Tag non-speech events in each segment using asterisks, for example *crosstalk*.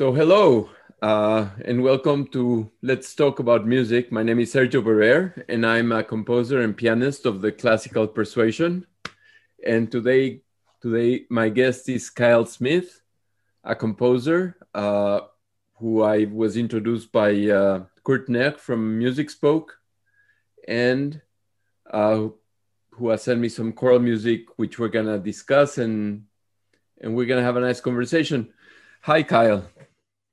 So, hello uh, and welcome to Let's Talk About Music. My name is Sergio Barer, and I'm a composer and pianist of the Classical Persuasion. And today, today my guest is Kile Smith, a composer uh, who I was introduced by uh, Kurt Knecht from MusicSpoke, and uh, who has sent me some choral music, which we're gonna discuss, and and we're gonna have a nice conversation. Hi, Kyle.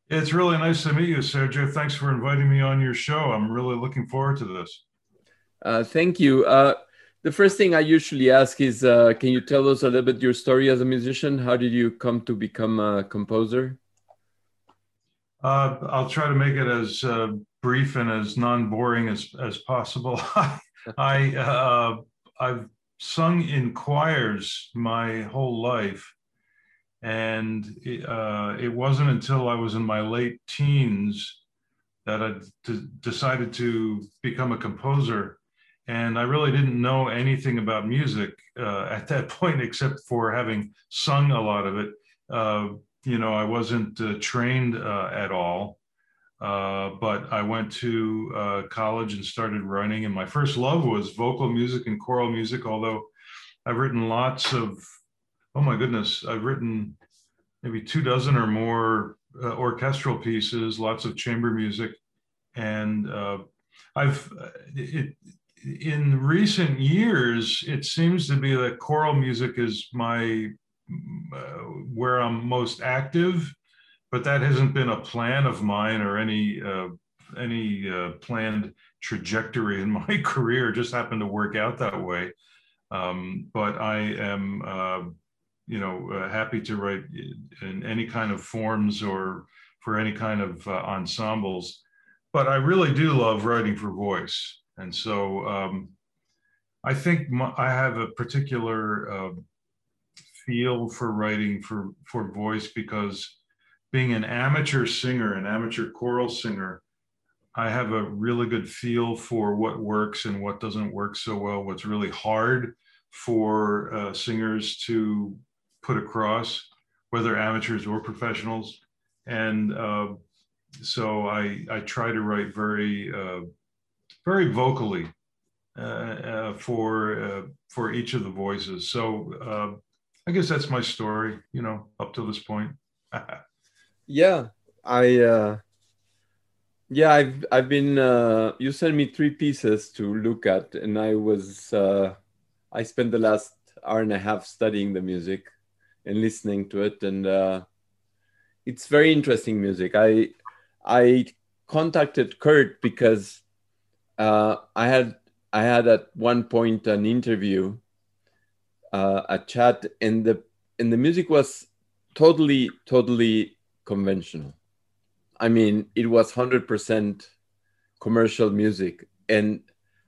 It's really nice to meet you, Sergio. Thanks for inviting me on your show. I'm really looking forward to this. Uh, thank you. Uh, the first thing I usually ask is uh, Can you tell us a little bit your story as a musician? How did you come to become a composer? Uh, I'll try to make it as uh, brief and as non boring as, as possible. *laughs* I, uh, I've sung in choirs my whole life. And uh, it wasn't until I was in my late teens that I d- decided to become a composer. And I really didn't know anything about music uh, at that *laughs* point, except for having sung a lot of it. Uh, you know, I wasn't uh, trained uh, at all. Uh, but I went to college and started writing. And my first love was vocal music and choral music, although I've written lots of oh my goodness, I've written maybe two dozen or more uh, orchestral pieces, lots of chamber music, and uh, I've it, in recent years it seems to be that choral music is my uh, where I'm most active, but that hasn't been a plan of mine or any uh, any uh, planned trajectory in *laughs* my career. It just happened to work out that way. Um, but I am uh, you know, uh, happy to write in any kind of forms or for any kind of uh, ensembles. But I really do love writing for voice. And so um, I think my, I have a particular uh, feel for writing for, for voice because being an amateur singer, an amateur choral singer, I have a really good feel for what works and what doesn't work so well, what's really hard for uh, singers to put across, whether amateurs or professionals. And uh, so I, I try to write very, uh, very vocally uh, uh for uh, for each of the voices. So uh, I guess that's my story, you know, up to this point. *laughs* yeah, I yeah, I've I've been. Uh, you sent me three pieces to look at, and I was. Uh, I spent the last hour and a half studying the music, and listening to it and uh, it's very interesting music. I i contacted kurt because uh, i had i had at one point an interview uh, a chat and the and the music was totally totally conventional. I mean it was 100% commercial music and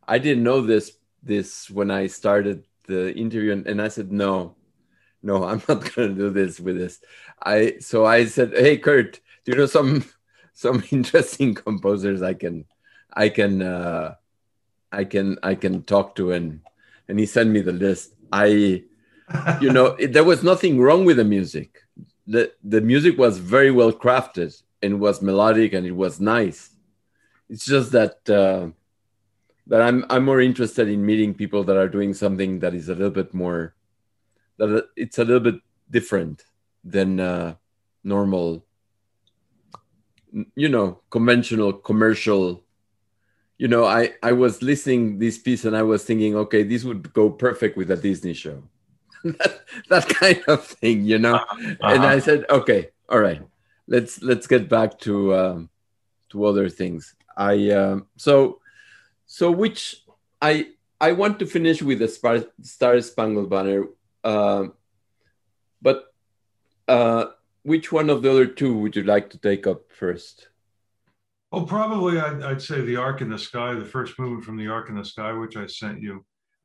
i didn't know this this when i started the interview and, and i said no no, *laughs* I'm not going to do this with this. I so I said, hey Kurt, do you know some *laughs* some interesting *laughs* composers I can I can uh, I can I can talk to and and he sent me the list. I you know it, there was nothing wrong with the music. The the music was very well crafted and was melodic and it was nice. It's just that uh, that I'm I'm more interested in meeting people that are doing something that is a little bit more that it's a little bit different than uh, normal you know conventional commercial. You know i i was listening this piece and i was thinking okay this would go perfect with a disney show. *laughs* That, that kind of thing you know? Uh-huh. and i said okay all right let's let's get back to um, to other things. I um, so so which i i want to finish with the star, star spangled banner uh, but uh, which one of the other two would you like to take up first? Oh, probably I'd, I'd, say the Arc in the Sky, the first movement from the Arc in the Sky, which I sent you.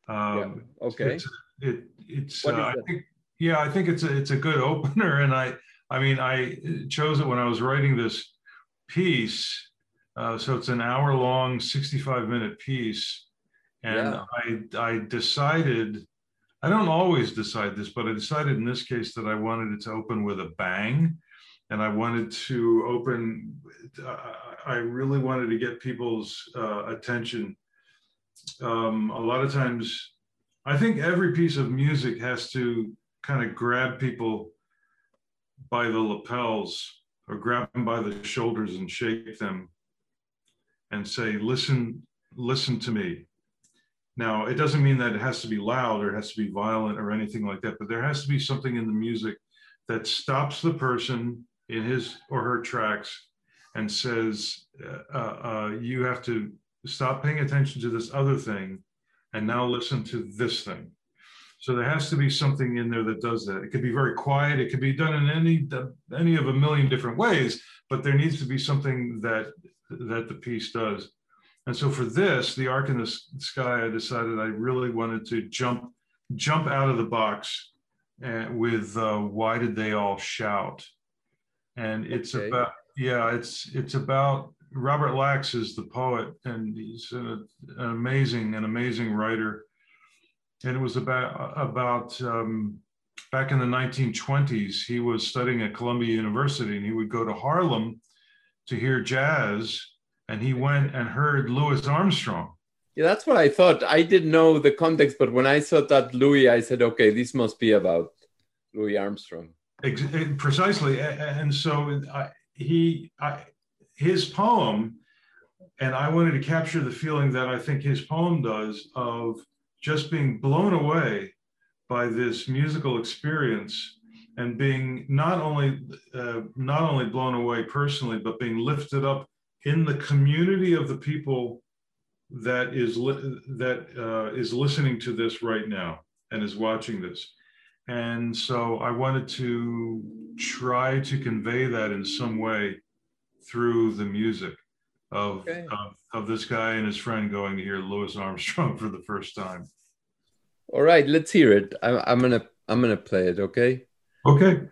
Um, yeah. Okay. It's, it, it's uh, I think, yeah, I think it's a, it's a good *laughs* opener. And I, I mean, I chose it when I was writing this piece. Uh, so it's an hour long, 65 minute piece. And yeah. I, I decided I don't always decide this, but I decided in this case that I wanted it to open with a bang. and I wanted to open. I really wanted to get people's uh, attention. Um, a lot of times, I think every piece of music has to kind of grab people by the lapels or grab them by the shoulders and shake them and say, listen, listen to me. Now, it doesn't mean that it has to be loud or it has to be violent or anything like that, but there has to be something in the music that stops the person in his or her tracks and says, uh, uh, you have to stop paying attention to this other thing and now listen to this thing. So there has to be something in there that does that. It could be very quiet. It could be done in any any of a million different ways, but there needs to be something that that the piece does. And so for this, the arc in the sky, I decided I really wanted to jump jump out of the box uh, with uh, why did they all shout? And it's okay. about yeah, it's it's about Robert Lax is the poet, and he's an, an amazing an amazing writer. And it was about about um, back in the 1920s. He was studying at Columbia University, and he would go to Harlem to hear jazz and he went and heard Louis Armstrong. Yeah, that's what I thought. I didn't know the context, but when I saw that Louis, I said, okay, this must be about Louis Armstrong. Ex- precisely, and so I, he, I, his poem, and I wanted to capture the feeling that I think his poem does of just being blown away by this musical experience and being not only uh, not only blown away personally, but being lifted up in the community of the people that is li- that uh, is listening to this right now and is watching this. And so i wanted to try to convey that in some way through the music of, okay. of, of this guy and his friend going to hear louis armstrong *laughs* for the first time. All right let's hear it. I'm, I'm gonna i'm gonna play it okay? Okay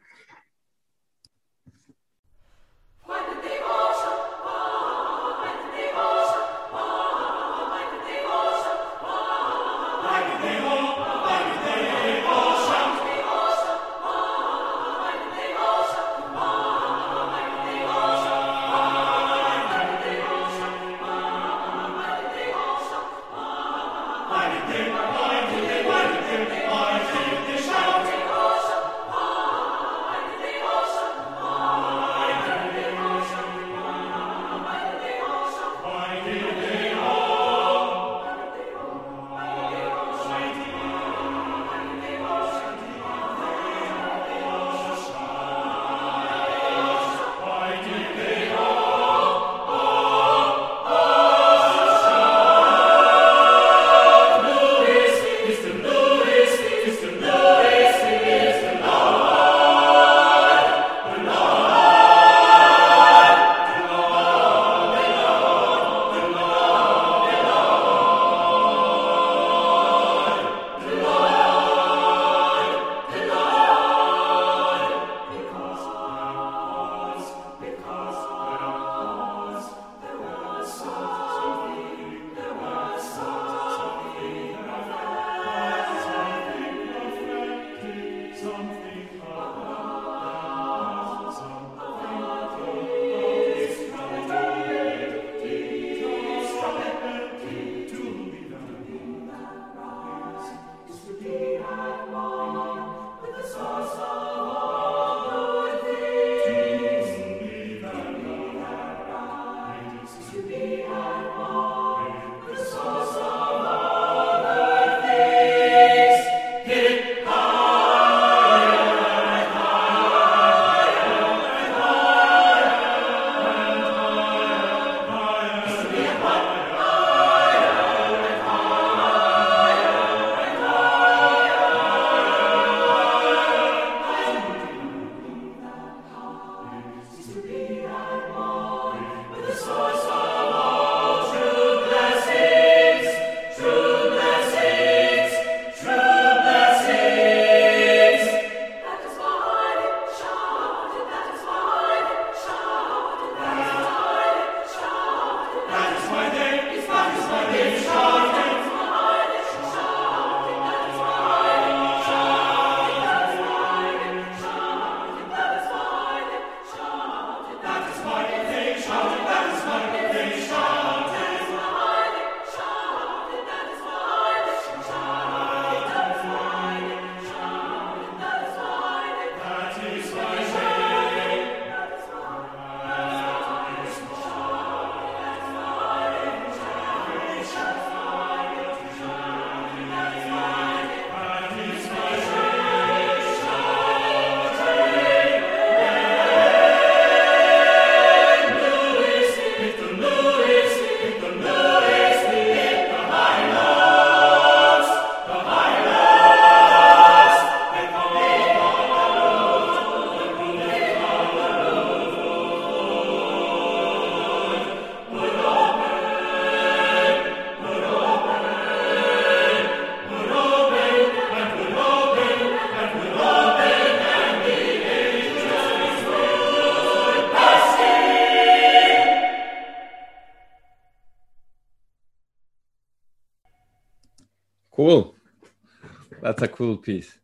a cool piece.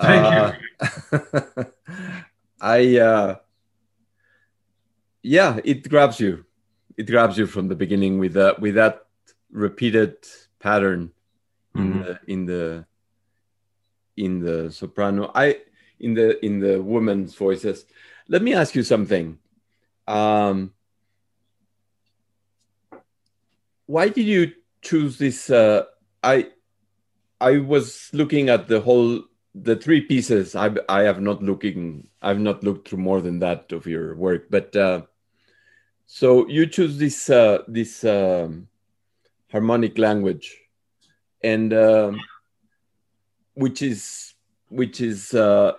Thank uh, you. *laughs* I uh, yeah, it grabs you. It grabs you from the beginning with that with that repeated pattern in mm-hmm. the in the in the soprano. I in the in the women's voices. Let me ask you something. Um, why did you choose this? Uh, I I was looking at the whole the three pieces. I I have not looking. I've not looked through more than that of your work, but uh, so you choose this uh, this um, harmonic language, and um, which is which is uh,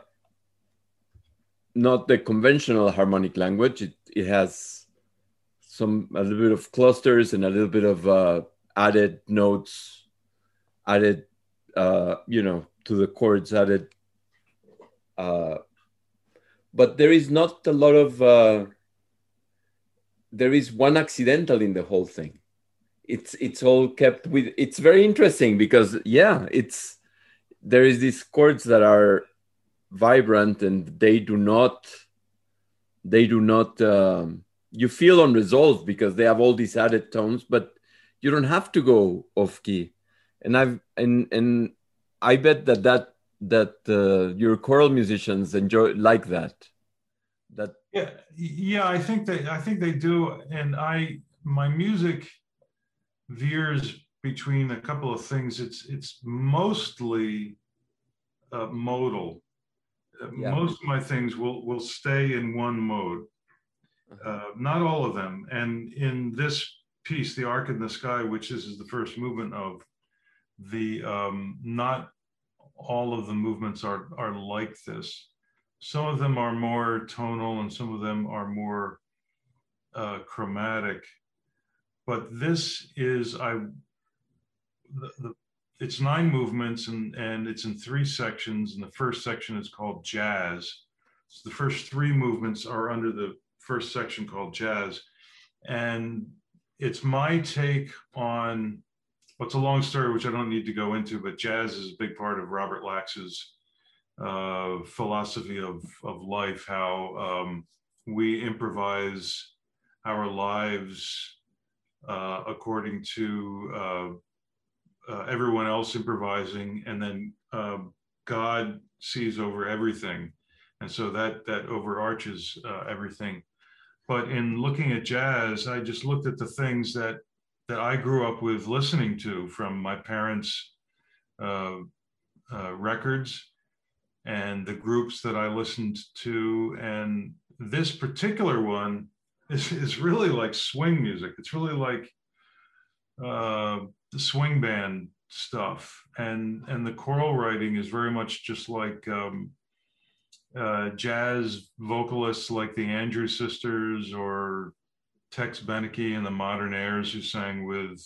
not the conventional harmonic language. It it has some a little bit of clusters and a little bit of uh, added notes, added uh, you know to the chords added. Uh, but there is not a lot of. Uh, there is one accidental in the whole thing. It's it's all kept with. It's very interesting because yeah, it's there is these chords that are vibrant and they do not they do not um, you feel unresolved because they have all these added tones but you don't have to go off key and i've and and i bet that that that uh, your choral musicians enjoy like that that yeah yeah i think they i think they do and i my music veers between a couple of things it's it's mostly uh, modal yeah. most of my things will will stay in one mode. Uh-huh. Uh, not all of them. And in this piece, "The Arc in the Sky," which this is the first movement of, the um, not all of the movements are are like this. Some of them are more tonal, and some of them are more uh, chromatic. But this is I the, the it's nine movements and, and it's in three sections. And the first section is called jazz. So the first three movements are under the first section called jazz. And it's my take on what's a long story, which I don't need to go into, but jazz is a big part of Robert Lax's uh, philosophy of, of life, how um, we improvise our lives uh, according to uh, uh, everyone else improvising, and then um, God sees over everything, and so that that overarches uh, everything. But in looking at jazz, I just looked at the things that that I grew up with listening to from my parents' uh, uh records and the groups that I listened to, and this particular one is, *laughs* is really like swing music. It's really like uh, the swing band stuff, and and the choral writing is very much just like um, uh, jazz vocalists like the Andrews Sisters or Tex Beneke and the Modernaires who sang with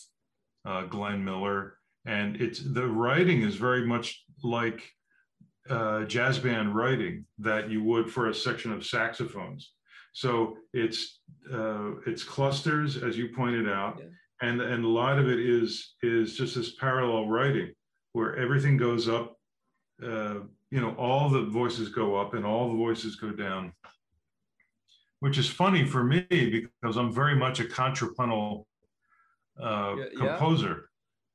uh, Glenn Miller, and it's the writing is very much like uh, jazz band writing that you would for a section of saxophones. So it's uh, it's clusters, as you pointed out, yeah. and and a lot of it is is just this parallel writing where everything goes up uh, you know all the voices go up and all the voices go down which is funny for me because i'm very much a contrapuntal uh, yeah, composer.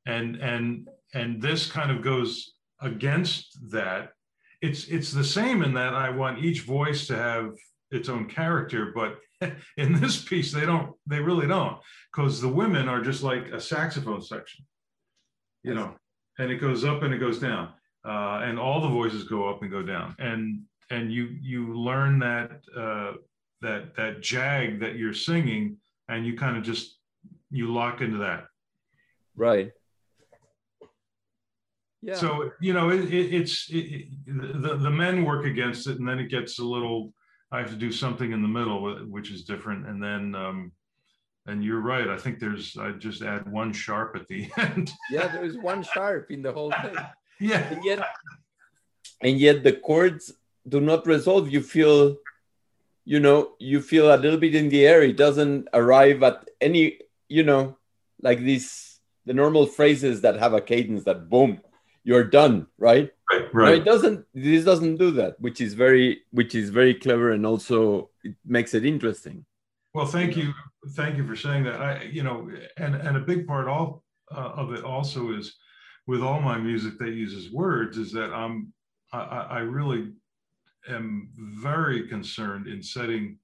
Yeah. and and and this kind of goes against that. It's it's the same in that i want each voice to have its own character but *laughs* in this piece they don't they really don't because the women are just like a saxophone section you know and it goes up and it goes down uh, and all the voices go up and go down. And and you you learn that uh, that that jag that you're singing and you kind of just you lock into that right yeah. So you know it, it, it's it, the the men work against it, and then it gets a little I have to do something in the middle, which is different. And then, um, and you're right. I think there's, I just add one sharp at the *laughs* end. yeah, there's one sharp in the whole thing. *laughs* yeah. And yet, and yet the chords do not resolve. You feel, you know, you feel a little bit in the air. It doesn't arrive at any, you know, like these the normal phrases that have a cadence that boom, you're done, right? Right, right. No, it doesn't. This doesn't do that, which is very, which is very clever, and also it makes it interesting. Well, thank you, thank you for saying that. I, you know, and and a big part all uh, of it also is with all my music that uses words is that I'm I, I really am very concerned in setting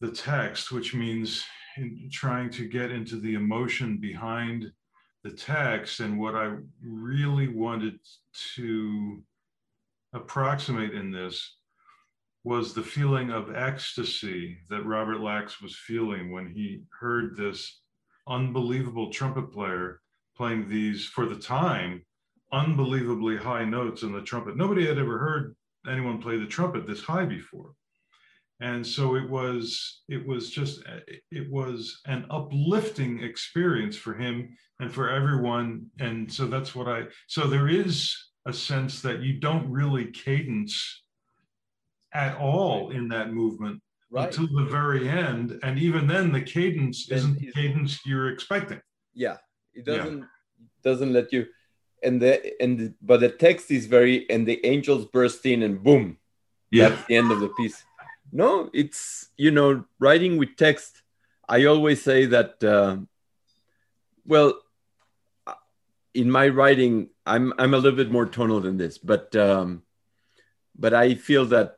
the text, which means in trying to get into the emotion behind the text. And what I really wanted to approximate in this was the feeling of ecstasy that Robert Lax was feeling when he heard this unbelievable trumpet player playing these, for the time, unbelievably high notes in the trumpet. Nobody had ever heard anyone play the trumpet this high before. And so it was it was just it was an uplifting experience for him and for everyone. And so that's what i so there is a sense that you don't really cadence at all in that movement right. until the very end. And even then the cadence then isn't the cadence you're expecting. Yeah. It doesn't yeah. doesn't let you and the and the, but the text is very and the angels burst in and boom. Yeah. That's the end of the piece. No it's you know writing with text i always say that uh, well in my writing i'm i'm a little bit more tonal than this but um but i feel that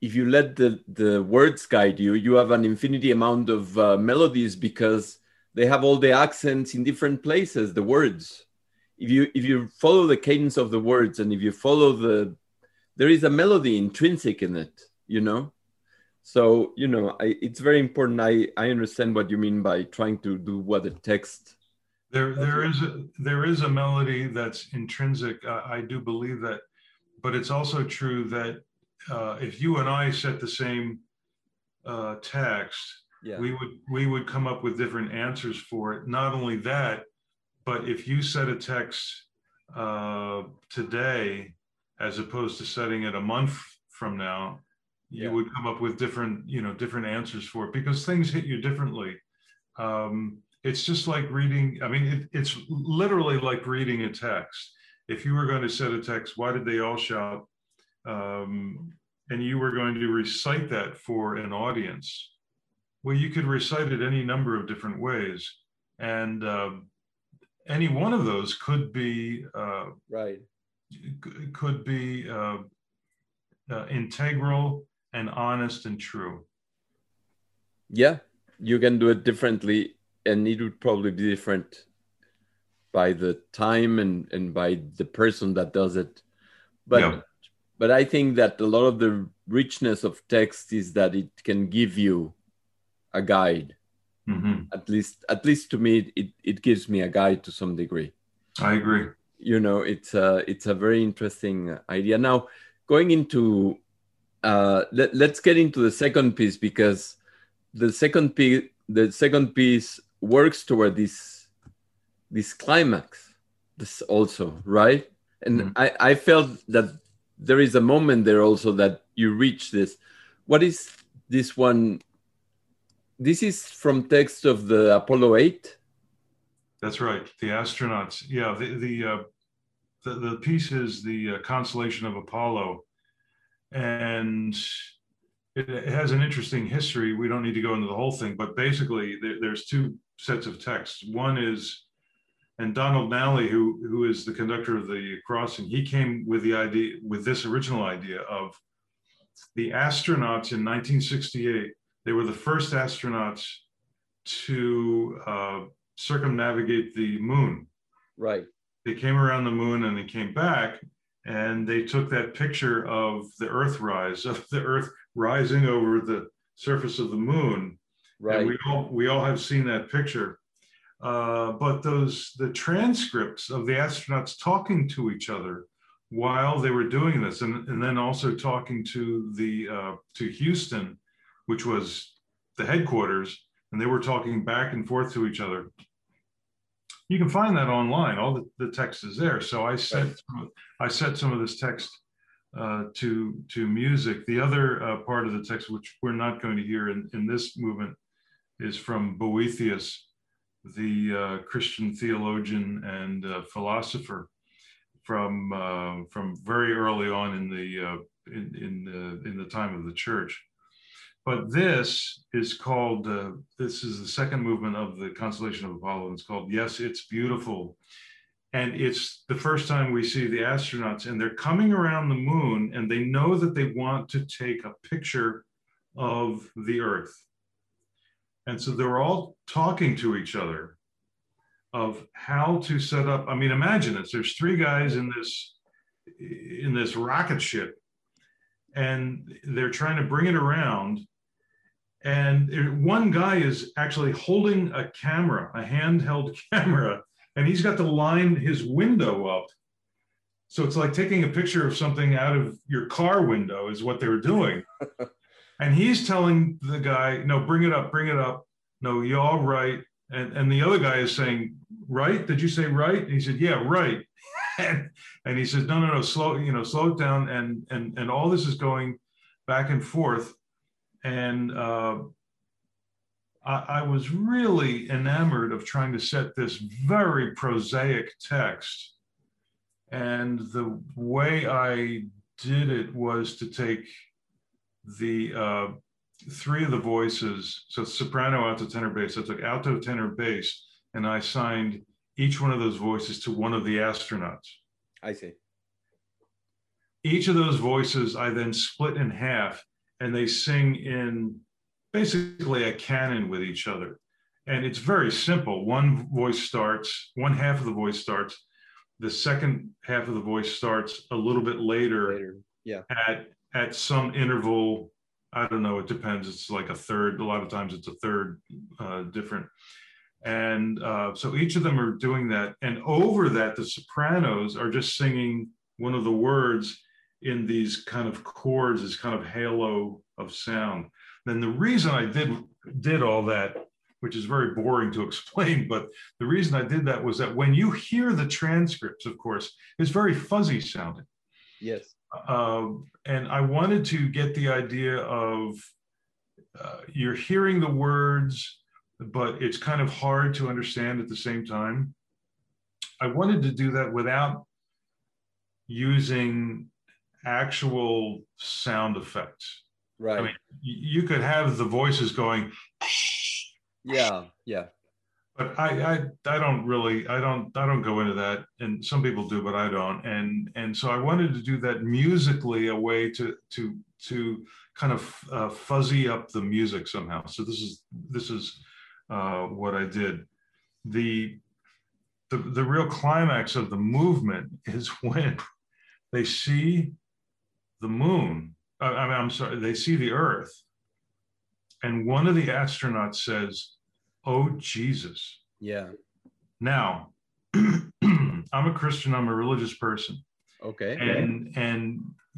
if you let the the words guide you you have an infinity amount of uh, melodies because they have all the accents in different places the words if you if you follow the cadence of the words and if you follow the there is a melody intrinsic in it you know so you know I, it's very important i i understand what you mean by trying to do what the text there there is a there is a melody that's intrinsic uh, i do believe that but it's also true that uh, if you and i set the same uh, text yeah. we would we would come up with different answers for it not only that but if you set a text uh, today as opposed to setting it a month from now you would come up with different you know different answers for it because things hit you differently. Um, it's just like reading i mean it, it's literally like reading a text. If you were going to set a text why did they all shout? Um, and you were going to recite that for an audience. Well you could recite it any number of different ways. And uh, any one of those could be uh, right could be uh, uh, integral and honest and true. Yeah, you can do it differently, and it would probably be different by the time and, and by the person that does it. But yeah. but I think that a lot of the richness of text is that it can give you a guide. Mm-hmm. At least at least to me it, it gives me a guide to some degree. I agree. You know, it's a it's a very interesting idea. Now going into uh, let, let's get into the second piece because the second piece the second piece works toward this this climax this also right and mm-hmm. I, I felt that there is a moment there also that you reach this what is this one this is from text of the apollo 8 that's right the astronauts yeah the the uh, the, the piece is the uh, consolation of apollo and it, has an interesting history. We don't need to go into the whole thing, but basically, there, there's two sets of texts. One is, and Donald Nally, who who is the conductor of the crossing, he came with the idea with this original idea of the astronauts in 1968. They were the first astronauts to uh, circumnavigate the moon. Right. They came around the moon and they came back, and they took that picture of the Earth rise, of the Earth rising over the surface of the moon. Right. And we all we all have seen that picture. Uh, but those the transcripts of the astronauts talking to each other while they were doing this, and, and then also talking to the uh, to Houston, which was the headquarters, and they were talking back and forth to each other you can find that online. All the, the text is there. So I set right. I set some of this text uh, to to music. The other uh, part of the text, which we're not going to hear in, in this movement, is from Boethius, the uh, Christian theologian and uh, philosopher from uh, from very early on in the uh, in in the, in the time of the church. But this is called uh, this is the second movement of the consolation of Apollo. And it's called Yes, It's Beautiful, and it's the first time we see the astronauts, and they're coming around the moon, and they know that they want to take a picture of the Earth. And so they're all talking to each other of how to set up. I mean, imagine this. There's three guys in this in this rocket ship, and they're trying to bring it around. And one guy is actually holding a camera, a handheld *laughs* camera, and he's got to line his window up. So it's like taking a picture of something out of your car window, is what they're doing. *laughs* and he's telling the guy, "No, bring it up, bring it up. No, you're all right." And and the other guy is saying, "Right? Did you say right?" And he said, "Yeah, right." *laughs* and, and he says, "No, no, no, slow, you know, slow it down." And and and all this is going back and forth, and uh, I, I was really enamored of trying to set this very prosaic text. And the way I did it was to take the uh, three of the voices, so soprano, alto, tenor, bass. I took alto, tenor, bass, and I signed each one of those voices to one of the astronauts. I see. Each of those voices I then split in half, and they sing in basically a canon with each other. And it's very simple. One voice starts, one half of the voice starts, the second half of the voice starts a little bit later, Later. Yeah. at at some interval. I don't know. It depends. It's like a third. A lot of times it's a third uh, different. And uh, so each of them are doing that. And over that, the sopranos are just singing one of the words in these kind of chords, this kind of halo of sound. Then the reason I did did all that, which is very boring to *laughs* explain, but the reason I did that was that when you hear the transcripts, of course, it's very fuzzy sounding. Yes. Uh, and I wanted to get the idea of uh, you're hearing the words, but it's kind of hard to understand at the same time. I wanted to do that without using actual sound effects. Right. I mean, you could have the voices going, yeah. Yeah. but I, I I don't really I don't I don't go into that and some people do but I don't and and so I wanted to do that musically a way to to to kind of uh, fuzzy up the music somehow so this is this is uh, what I did the the the real climax of the movement is *laughs* when they see the moon I I mean I'm sorry they see the earth and one of the astronauts says oh Jesus Yeah. now, *clears throat* I'm a Christian, I'm a religious person. Okay. And and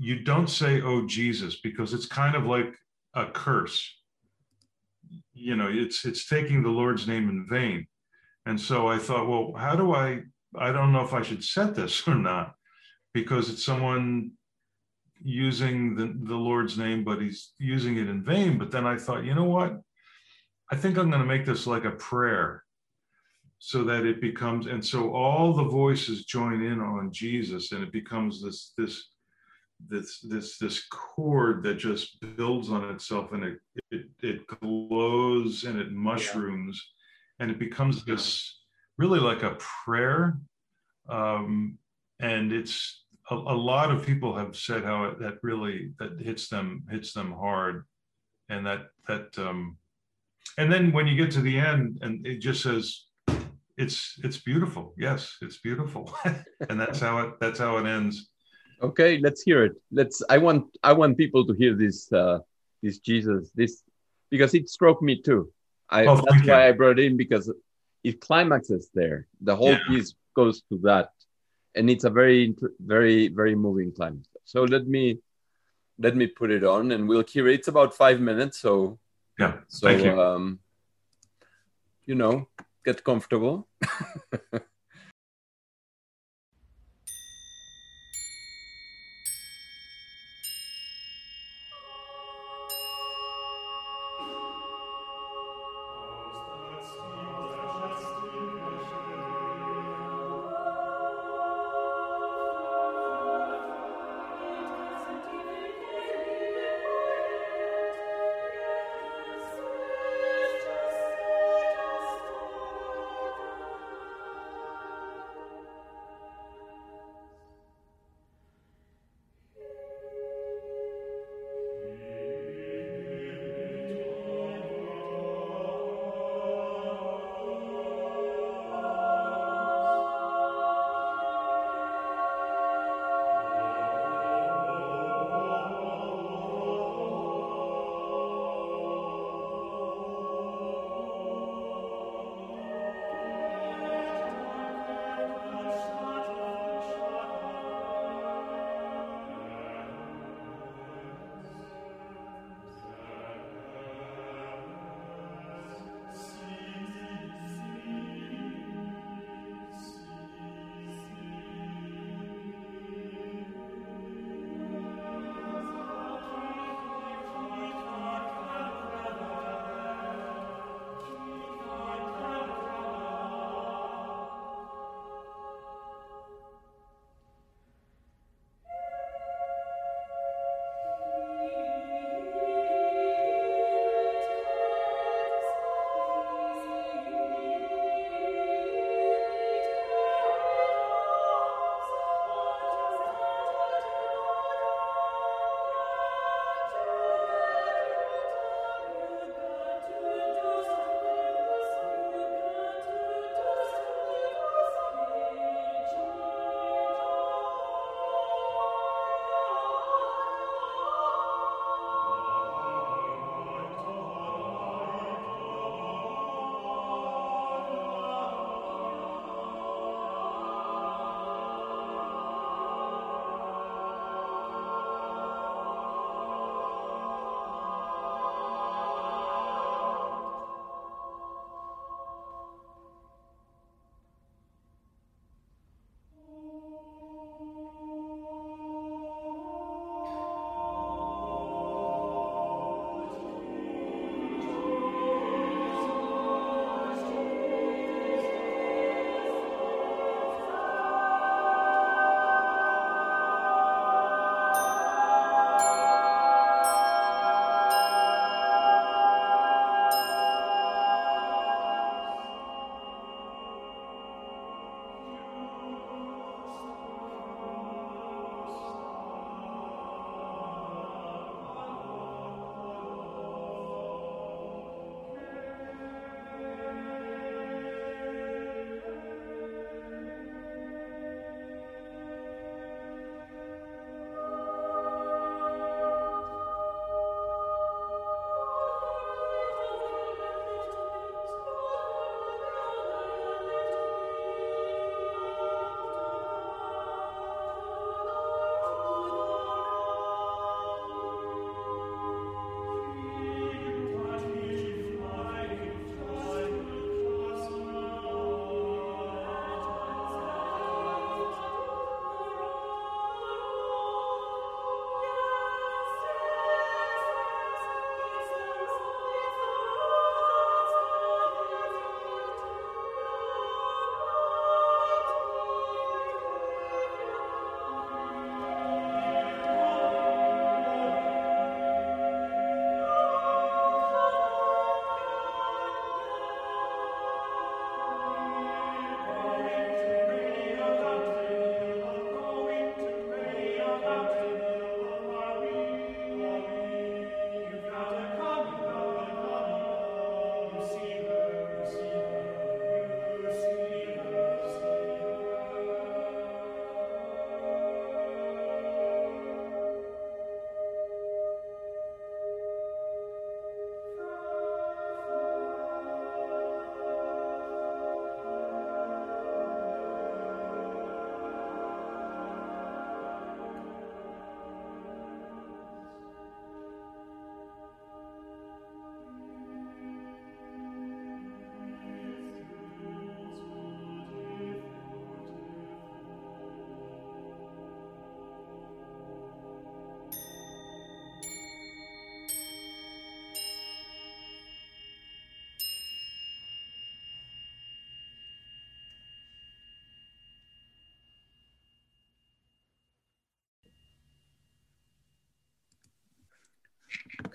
you don't say oh Jesus because it's kind of like a curse. You know, it's it's taking the Lord's name in vain. And so I thought, well, how do I I don't know if I should set this *laughs* or not because it's someone using the, the Lord's name, but he's using it in vain. But then I thought, you know what? I think I'm going to make this like a prayer so that it becomes and so all the voices join in on Jesus and it becomes this this this this this chord that just builds on itself and it it, it glows and it mushrooms and it becomes this really like a prayer um, and it's a, a lot of people have said how it, that really that hits them hits them hard and that that um, and then when you get to the end and it just says it's it's beautiful yes it's beautiful *laughs* and that's how it that's how it ends Okay. Let's hear it. Let's. I want. I want people to hear this. Uh, this Jesus. This because it struck me too. I. Oh, that's why I brought it in because it climaxes there. The whole Yeah. piece goes to that, and it's a very, very, very moving climax. So let me, let me put it on, and we'll hear. It's about five minutes. So yeah So, you um, you know, get comfortable. *laughs*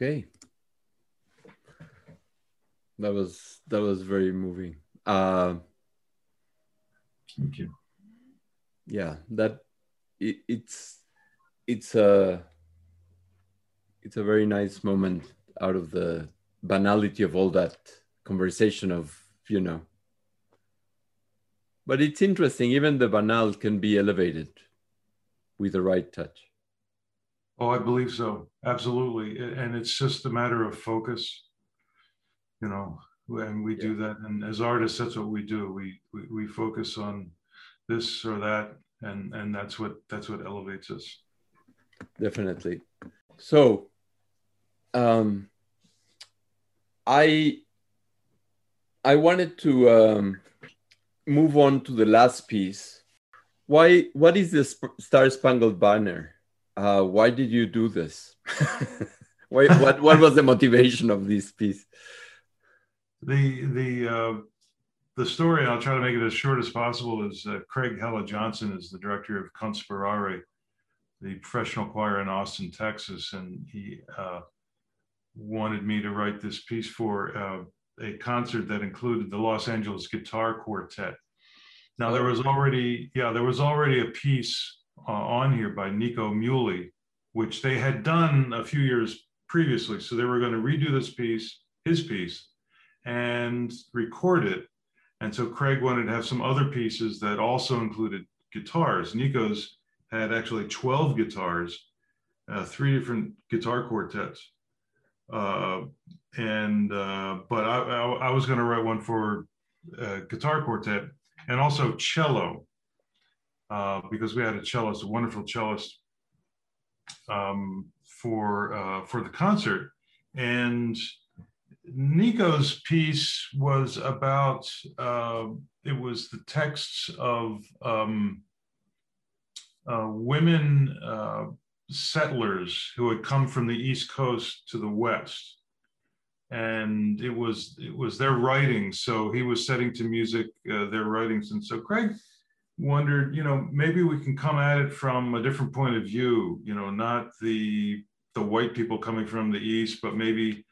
Okay. That was that was very moving. Uh, Thank you. Yeah, that it, it's it's a it's a very nice moment out of the banality of all that conversation of you know but it's interesting even the banal can be elevated with the right touch oh i believe so absolutely and it's just a matter of focus you know and we yeah. do that and as artists that's what we do we, we we focus on this or that and and that's what that's what elevates us definitely so um I I wanted to um, move on to the last piece. Why? What is the Star Spangled Banner? Uh, why did you do this? *laughs* why, what What was the motivation of this piece? The the uh, the story. I'll try to make it as short as possible. Is uh, Craig Hella Johnson is the director of Conspirare, the professional choir in Austin, Texas, and he uh, wanted me to write this piece for uh, a concert that included the Los Angeles Guitar Quartet. Now there was already, yeah, there was already a piece uh, on here by Nico Muhly, which they had done a few years previously. So they were going to redo this piece, his piece, and record it. And so Craig wanted to have some other pieces that also included guitars. Nico's had actually 12 guitars, uh, three different guitar quartets. Uh, and uh, but I, I, I was going to write one for uh, guitar quartet and also cello uh, because we had a cellist, a wonderful cellist um, for uh, for the concert. And Nico's piece was about uh, it was the texts of um, uh, women uh, settlers who had come from the East Coast to the West. And it was it was their writings. So he was setting to music their writings. And so Craig wondered, you know, maybe we can come at it from a different point of view. You know, not the the white people coming from the East, but maybe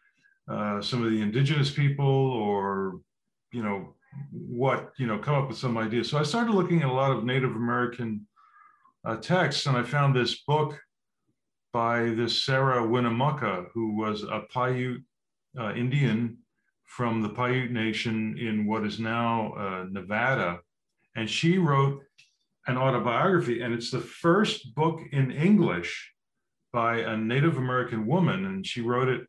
uh, some of the indigenous people, or you know, what you know, come up with some ideas. So I started looking at a lot of Native American uh, texts, and I found this book by this Sarah Winnemucca, who was a Paiute uh, Indian from the Paiute Nation in what is now uh, Nevada. And she wrote an autobiography, and it's the first book in English by a Native American woman. And she wrote it,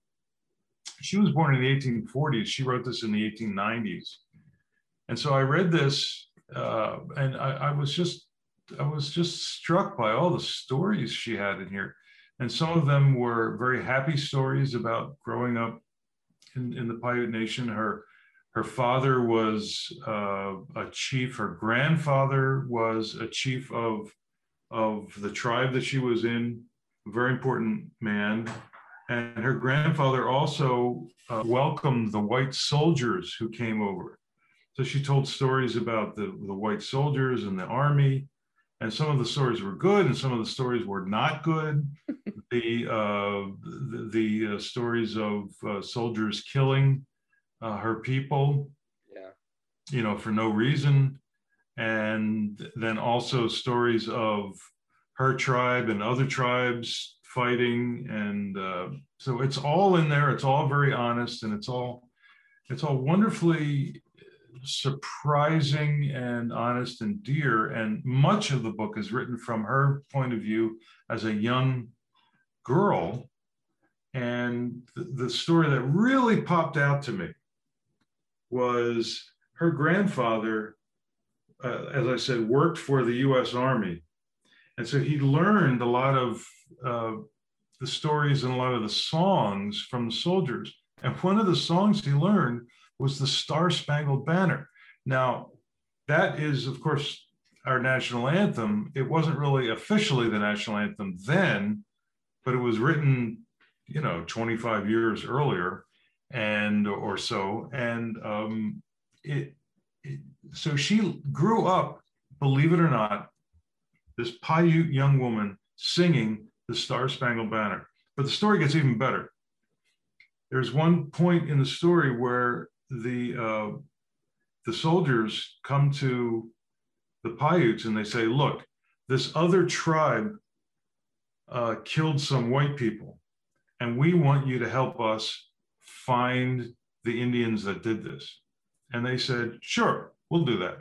she was born in the 1840s. She wrote this in the 1890s. And so I read this, uh, and I, I was just I was just struck by all the stories she had in here. And some of them were very happy stories about growing up in, in the Paiute Nation. Her her father was uh, a chief. Her grandfather was a chief of of the tribe that she was in. A very important man. And her grandfather also uh, welcomed the white soldiers who came over. So she told stories about the, the white soldiers and the army and some of the stories were good and some of the stories were not good *laughs* the uh, the, the uh, stories of uh, soldiers killing uh, her people yeah you know for no reason and then also stories of her tribe and other tribes fighting and uh, so it's all in there it's all very honest and it's all it's all wonderfully surprising and honest and dear. And much of the book is written from her point of view as a young girl. And the, the story that really popped out to me was her grandfather, uh, as I said, worked for the US Army. And so he learned a lot of uh, the stories and a lot of the songs from the soldiers. And one of the songs he learned was the Star Spangled Banner. Now, that is, of course, our national anthem. It wasn't really officially the national anthem then, but it was written, you know, 25 years earlier and or so. And um, it, it so she grew up, believe it or not, this Paiute young woman singing the Star Spangled Banner. But the story gets even better there's one point in the story where the uh, the soldiers come to the Paiutes and they say, "Look, this other tribe uh, killed some white people, and we want you to help us find the Indians that did this." And they said, "Sure, we'll do that."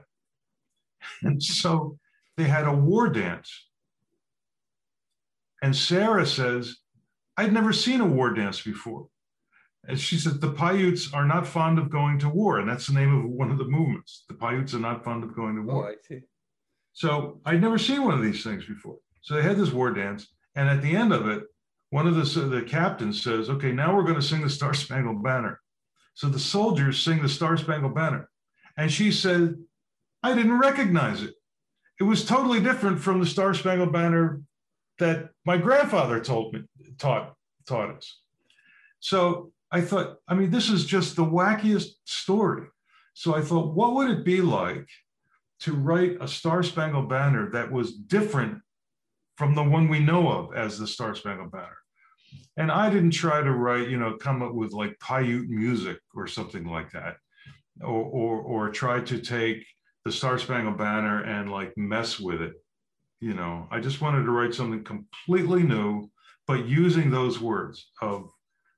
*laughs* And so they had a war dance. And Sarah says, I'd never seen a war dance before. And she said, the Paiutes are not fond of going to war. And that's the name of one of the movements. The Paiutes are not fond of going to oh, war. Oh, I see. So I'd never seen one of these things before. So they had this war dance. And at the end of it, one of the, the captains says, okay, now we're going to sing the Star Spangled Banner. So the soldiers sing the Star Spangled Banner. And she said, I didn't recognize it. It was totally different from the Star Spangled Banner that my grandfather told me, taught, taught us. So I thought, I mean, this is just the wackiest story. So I thought, what would it be like to write a Star Spangled Banner that was different from the one we know of as the Star Spangled Banner? And I didn't try to write, you know, come up with like Paiute music or something like that, or or, or try to take the Star Spangled Banner and like mess with it. You know, I just wanted to write something completely new, but using those words of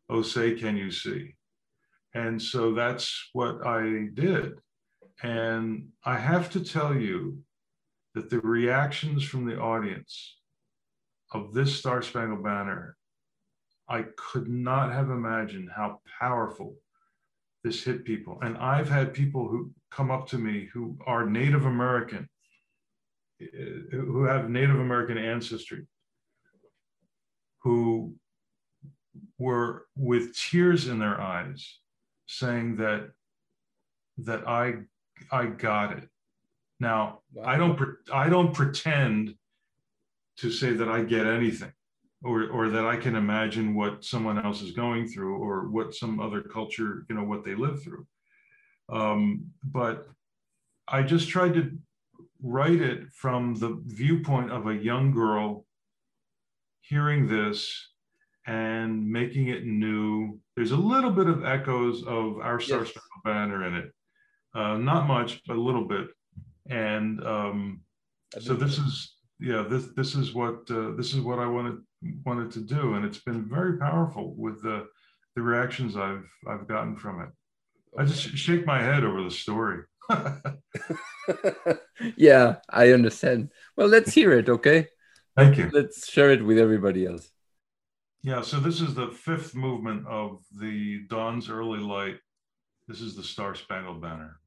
oh say can you see and so that's what i did and i have to tell you that the reactions from the audience of this star spangled banner i could not have imagined how powerful this hit people and i've had people who come up to me who are native american who have native american ancestry who were with tears in their eyes saying that that I I got it. Now wow. I don't I don't pretend to say that I get anything or or that I can imagine what someone else is going through or what some other culture you know what they live through. Um, but I just tried to write it from the viewpoint of a young girl hearing this and making it new. There's a little bit of echoes of our Star yes. Spangled Banner in it, uh, not much, but a little bit. And um, so this is yeah this this is what uh, this is what I wanted wanted to do, and it's been very powerful with the the reactions I've I've gotten from it. I just shake my head over the story. *laughs* *laughs* yeah, I understand. Well, let's hear it, okay? Thank you. Let's share it with everybody else. Yeah, so this is the fifth movement of the Dawn's Early Light. This is the Star Spangled Banner.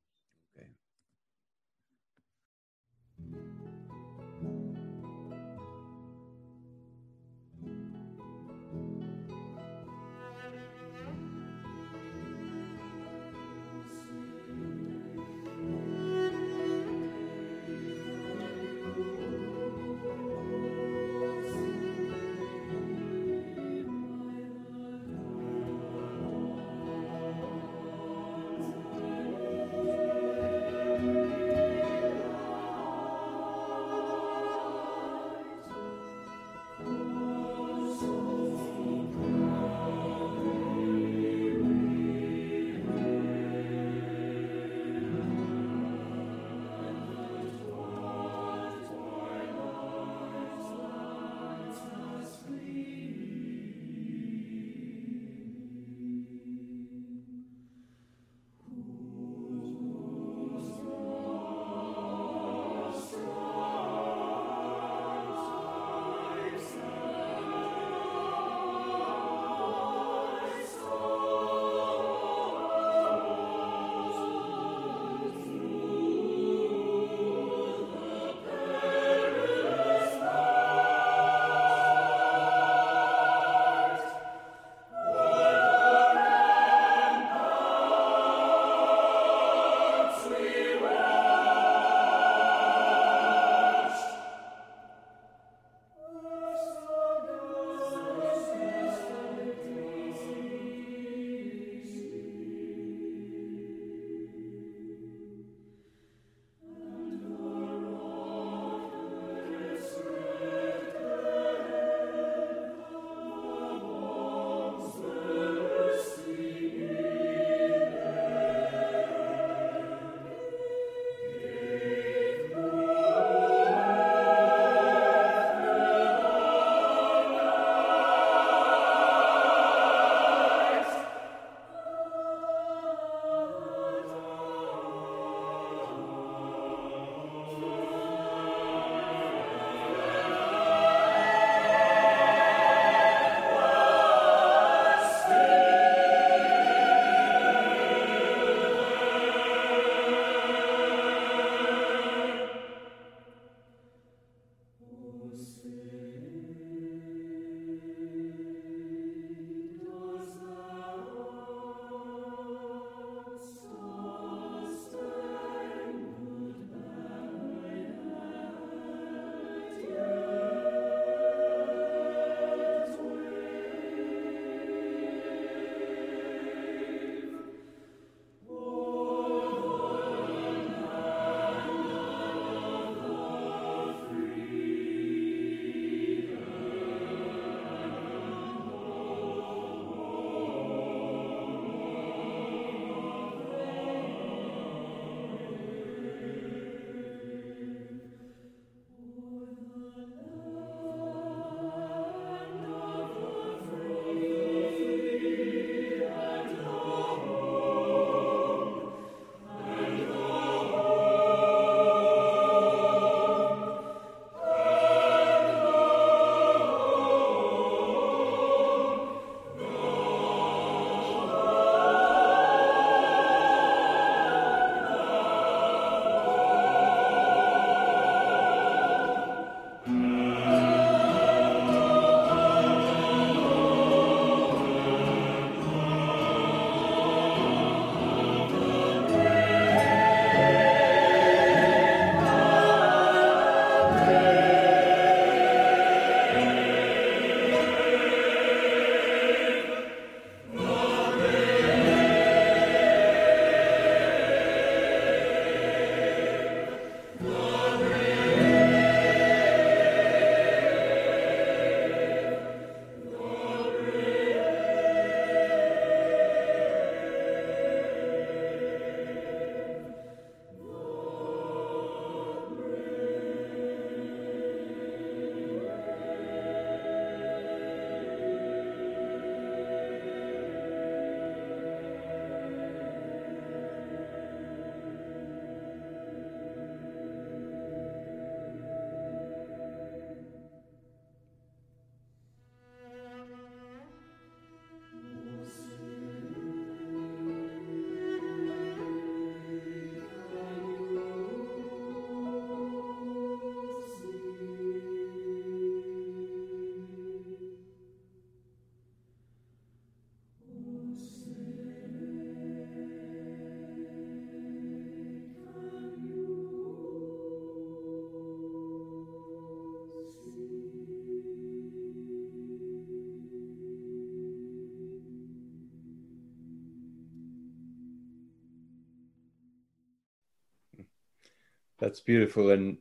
That's beautiful, and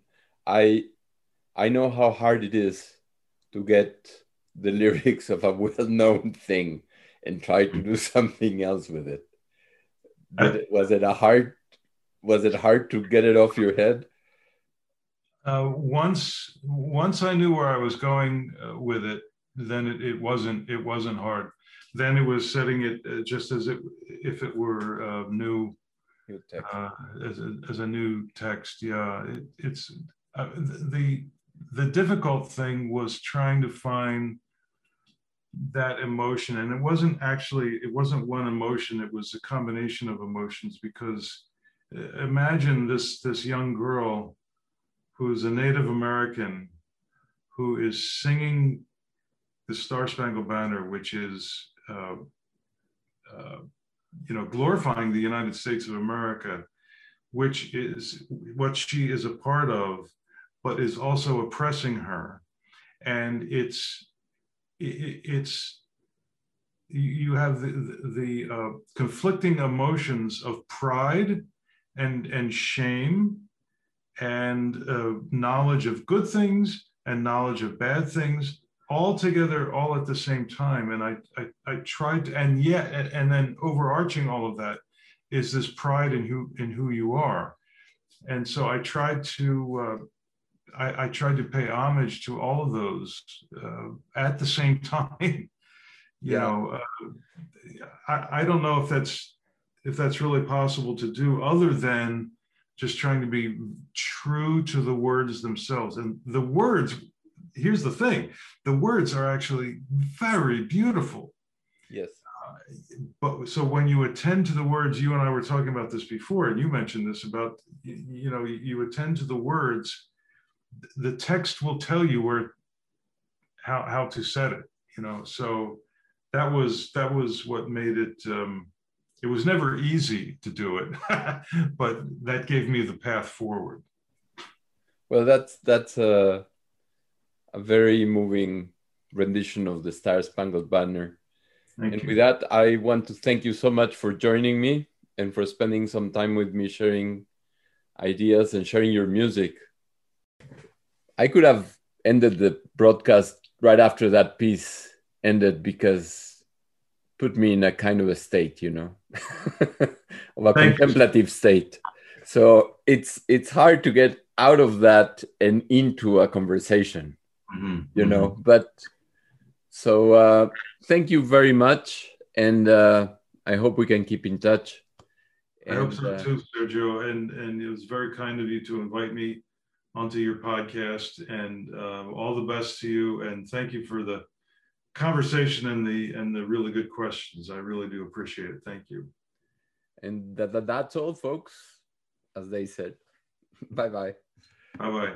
I I know how hard it is to get the *laughs* lyrics of a well-known thing and try to do something else with it. But was it a hard was it hard to get it off your head? Uh, once once I knew where I was going uh, with it, then it, it, wasn't it wasn't hard. Then it was setting it uh, just as it if it were uh, new, new uh, as a, as a new text. Yeah, it, it's uh, the the difficult thing was trying to find that emotion and it wasn't actually it wasn't one emotion it was a combination of emotions because uh, imagine this this young girl who's a native american who is singing the star spangled banner which is uh, uh, you know glorifying the united states of america which is what she is a part of but is also oppressing her. And it's it's you have the, the uh, conflicting emotions of pride and and shame and uh, knowledge of good things and knowledge of bad things all together all at the same time and i i, I tried to, and yet and then overarching all of that is this pride in who in who you are and so i tried to uh, I, I, tried to pay homage to all of those uh, at the same *laughs* time. you yeah. know, uh, I, I don't know if that's if that's really possible to do, other than just trying to be true to the words themselves. And the words, here's the thing: the words are actually very beautiful. Yes. Uh, but so when you attend to the words, you and I were talking about this before, and you mentioned this about you know you attend to the words the text will tell you where how how to set it you know so that was that was what made it um it was never easy to do it *laughs* but that gave me the path forward well that's that's a a very moving rendition of the star spangled banner thank and you. with that i want to thank you so much for joining me and for spending some time with me sharing ideas and sharing your music I could have ended the broadcast right after that piece ended because put me in a kind of a state, you know, *laughs* of a Thank contemplative you. state. So it's it's hard to get out of that and into a conversation, mm-hmm. you know. Mm-hmm. But so uh, thank you very much, and uh, I hope we can keep in touch. I hope so uh, too, Sergio. And and it was very kind of you to invite me onto your podcast. And uh, all the best to you. And thank you for the conversation and the and the really good questions. I really do appreciate it. Thank you. And that, that that's all, folks. As they said. *laughs* bye bye. Bye bye.